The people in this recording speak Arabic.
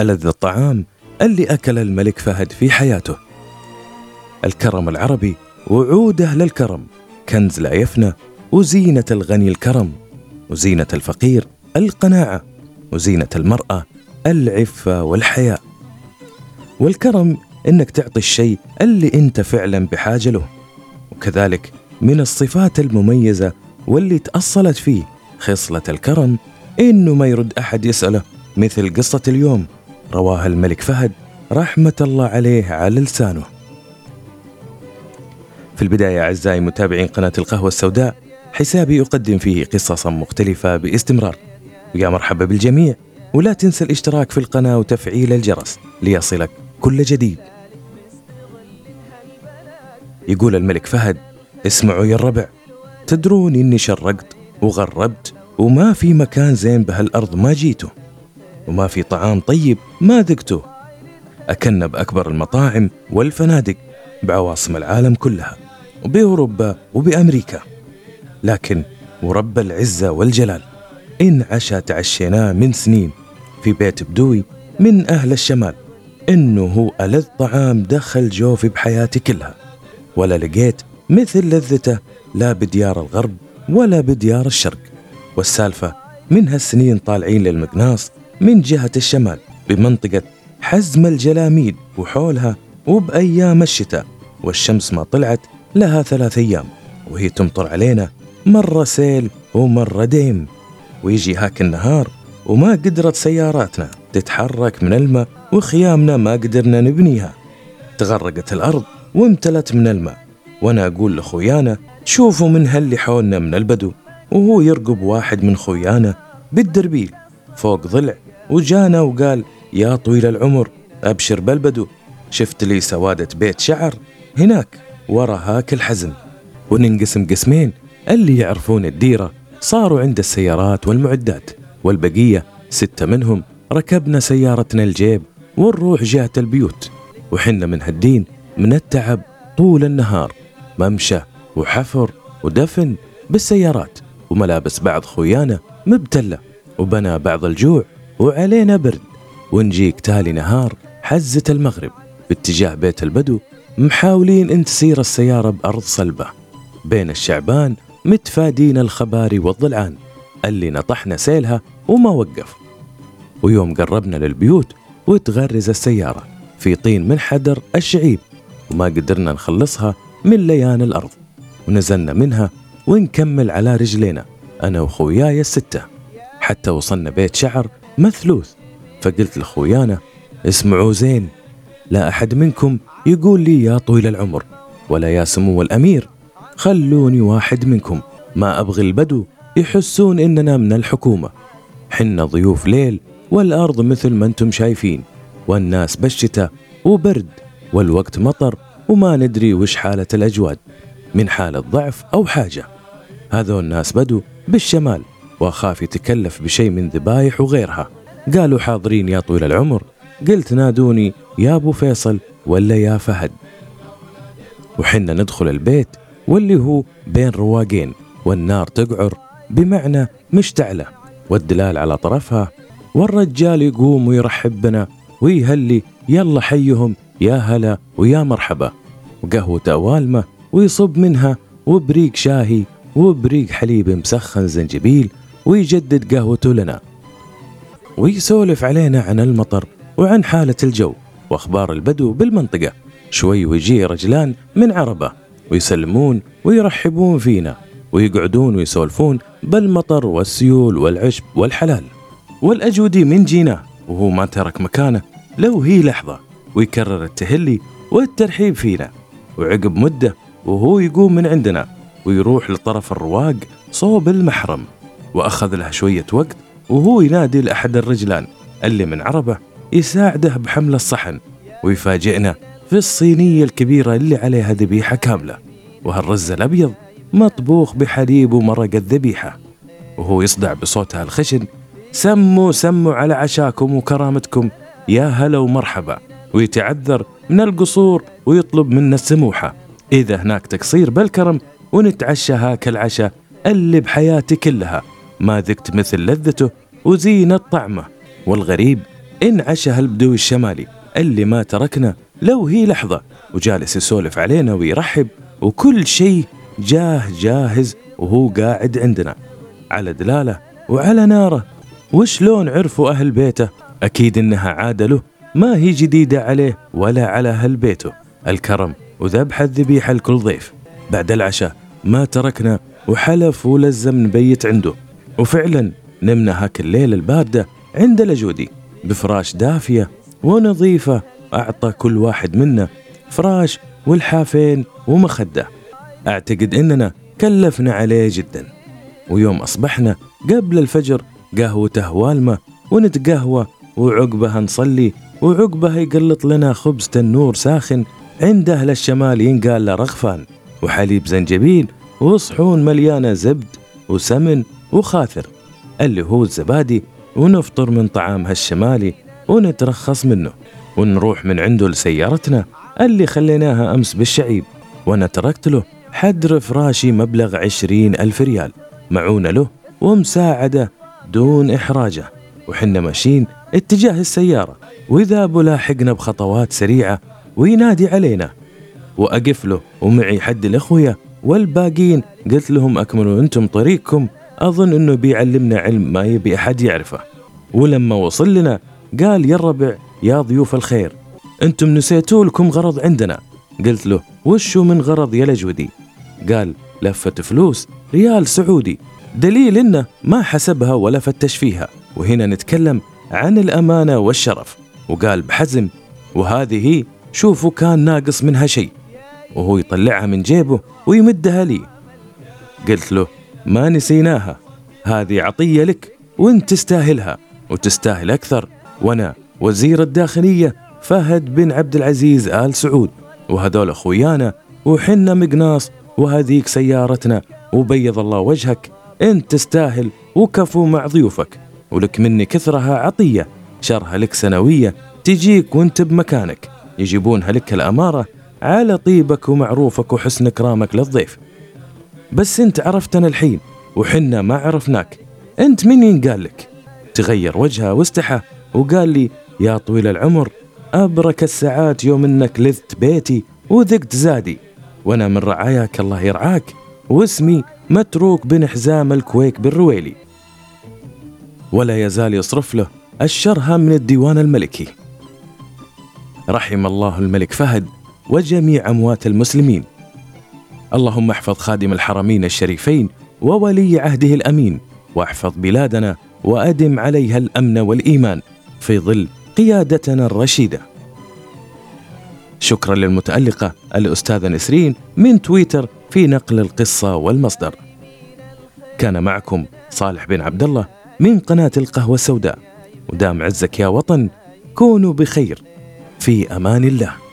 ألذ الطعام اللي أكل الملك فهد في حياته. الكرم العربي وعوده للكرم كنز لا يفنى وزينة الغني الكرم وزينة الفقير القناعة وزينة المرأة العفة والحياء. والكرم إنك تعطي الشيء اللي أنت فعلا بحاجة له وكذلك من الصفات المميزة واللي تأصلت فيه خصلة الكرم إنه ما يرد أحد يسأله مثل قصة اليوم. رواها الملك فهد رحمة الله عليه على لسانه. في البداية أعزائي متابعين قناة القهوة السوداء حسابي يقدم فيه قصصا مختلفة باستمرار. ويا مرحبا بالجميع ولا تنسى الاشتراك في القناة وتفعيل الجرس ليصلك كل جديد. يقول الملك فهد اسمعوا يا الربع تدرون إني شرقت وغربت وما في مكان زين بهالأرض ما جيته. وما في طعام طيب ما ذقته. أكلنا بأكبر المطاعم والفنادق بعواصم العالم كلها وبأوروبا وبأمريكا. لكن ورب العزة والجلال إن عشا تعشيناه من سنين في بيت بدوي من أهل الشمال إنه هو ألذ طعام دخل جوفي بحياتي كلها. ولا لقيت مثل لذته لا بديار الغرب ولا بديار الشرق. والسالفة من هالسنين طالعين للمقناص من جهة الشمال بمنطقة حزم الجلاميد وحولها وبأيام الشتاء والشمس ما طلعت لها ثلاث أيام وهي تمطر علينا مرة سيل ومرة ديم. ويجي هاك النهار وما قدرت سياراتنا تتحرك من الماء وخيامنا ما قدرنا نبنيها. تغرقت الأرض وامتلت من الماء. وأنا أقول لخويانا شوفوا من هاللي حولنا من البدو وهو يرقب واحد من خويانا بالدربيل فوق ضلع وجانا وقال يا طويل العمر أبشر بالبدو شفت لي سوادة بيت شعر هناك ورا هاك الحزم وننقسم قسمين اللي يعرفون الديرة. صاروا عند السيارات والمعدات والبقية ستة منهم ركبنا سيارتنا الجيب ونروح جهة البيوت. وحنا من هالدين من التعب طول النهار. ممشى وحفر ودفن بالسيارات. وملابس بعض خويانا مبتلة وبنى بعض الجوع وعلينا برد. ونجيك تالي نهار حزة المغرب. باتجاه بيت البدو محاولين ان تسير السيارة بأرض صلبة. بين الشعبان متفادين الخباري والضلعان. اللي نطحنا سيلها وما وقف. ويوم قربنا للبيوت وتغرز السيارة. في طين من حدر الشعيب. وما قدرنا نخلصها من ليان الأرض. ونزلنا منها ونكمل على رجلينا. أنا وخوياي الستة. حتى وصلنا بيت شعر مثلوث. فقلت لخويانا اسمعوا زين لا أحد منكم يقول لي يا طويل العمر ولا يا سمو الأمير. خلوني واحد منكم ما أبغي البدو يحسون إننا من الحكومة. حنا ضيوف ليل والأرض مثل ما أنتم شايفين والناس بالشتاء وبرد والوقت مطر وما ندري وش حالة الأجواد من حالة ضعف أو حاجة. هذول الناس بدو بالشمال وأخاف يتكلف بشيء من ذبايح وغيرها. قالوا حاضرين يا طويل العمر. قلت نادوني يا أبو فيصل ولا يا فهد. وحنا ندخل البيت واللي هو بين رواقين والنار تقعر بمعنى مشتعلة. والدلال على طرفها والرجال يقوم ويرحب بنا ويهلي يلا حيهم يا هلا ويا مرحبا. وقهوة أوالمة ويصب منها وبريق شاهي وبريق حليب مسخن زنجبيل ويجدد قهوته لنا. ويسولف علينا عن المطر وعن حالة الجو وأخبار البدو بالمنطقة. شوي ويجي رجلان من عربة ويسلمون ويرحبون فينا ويقعدون ويسولفون بالمطر والسيول والعشب والحلال. والأجودي من جينا وهو ما ترك مكانه لو هي لحظة ويكرر التهلي والترحيب فينا. وعقب مدة وهو يقوم من عندنا ويروح لطرف الرواق صوب المحرم. وأخذ له شوية وقت وهو ينادي لأحد الرجلان اللي من عربة يساعده بحمل الصحن. ويفاجئنا في الصينية الكبيرة اللي عليها ذبيحة كاملة. وهالرز الأبيض مطبوخ بحليب ومرق الذبيحة. وهو يصدع بصوتها الخشن سموا سموا على عشاكم وكرامتكم يا هلا ومرحبا. ويتعذر من القصور ويطلب منا السموحة. إذا هناك تقصير بالكرم ونتعشى هاك العشاء اللي بحياتي كلها. ما ذقت مثل لذته وزينة طعمه. والغريب انعشى هالبدوي الشمالي اللي ما تركنا لو هي لحظة وجالس يسولف علينا ويرحب وكل شيء جاه جاهز وهو قاعد عندنا. على دلاله وعلى ناره. وشلون عرفوا أهل بيته؟ أكيد إنها عادة له ما هي جديدة عليه ولا على أهل بيته الكرم وذبح الذبيحة لكل ضيف. بعد العشاء ما تركنا وحلف ولزم نبيت عنده. وفعلا نمنا هاك الليلة الباردة عند لجودي بفراش دافية ونظيفة أعطى كل واحد منا فراش والحافين ومخدة. أعتقد إننا كلفنا عليه جدا. ويوم أصبحنا قبل الفجر قهوته والمة ونتقهوى وعقبها نصلي وعقبها يقلط لنا خبز تنور ساخن عند أهل الشمال ينقال له رغفان وحليب زنجبيل وصحون مليانة زبد وسمن وخاثر اللي هو الزبادي ونفطر من طعام هالشمالي ونترخص منه ونروح من عنده لسيارتنا اللي خليناها أمس بالشعيب وأنا تركت له حدر فراشي مبلغ عشرين ألف ريال معونة له ومساعدة دون إحراجه وحنا ماشيين اتجاه السيارة وإذا أبو لاحقنا بخطوات سريعة وينادي علينا. وأقف له ومعي حد الأخوية والباقين قلت لهم أكملوا أنتم طريقكم أظن أنه بيعلمنا علم ما يبي أحد يعرفه. ولما وصل لنا قال يا الربع يا ضيوف الخير أنتم نسيتوا لكم غرض عندنا. قلت له وشو من غرض يا لجودي؟ قال لفة فلوس ريال سعودي دليل إنه ما حسبها ولا فتش فيها. وهنا نتكلم عن الأمانة والشرف. وقال بحزم وهذه شوفوا كان ناقص منها شيء. وهو يطلعها من جيبه ويمدها لي. قلت له ما نسيناها. هذه عطية لك وانت تستاهلها وتستاهل أكثر. وأنا وزير الداخلية فهد بن عبد العزيز آل سعود وهذول أخويانا وحنا مقناص وهذيك سيارتنا وبيض الله وجهك. انت تستاهل وكفو مع ضيوفك ولك مني كثرها عطية. شرها لك سنوية تجيك وانت بمكانك. يجيبونها لك الأمارة على طيبك ومعروفك وحسن كرامك للضيف. بس انت عرفتنا الحين وحنا ما عرفناك. انت من ينقال لك؟ تغير وجهه واستحى وقال لي يا طويل العمر أبرك الساعات يوم إنك لذت بيتي وذقت زادي. وأنا من رعاياك الله يرعاك واسمي متروك بن حزام الكويك الرويلي ولا يزال يصرف له الشرهة من الديوان الملكي. رحم الله الملك فهد وجميع أموات المسلمين. اللهم احفظ خادم الحرمين الشريفين وولي عهده الأمين واحفظ بلادنا وأدم عليها الأمن والإيمان في ظل قيادتنا الرشيدة. شكرا للمتألقة الأستاذة نسرين من تويتر في نقل القصة والمصدر. كان معكم صالح بن عبد الله من قناة القهوة السوداء. ودام عزك يا وطن كونوا بخير. في أمان الله.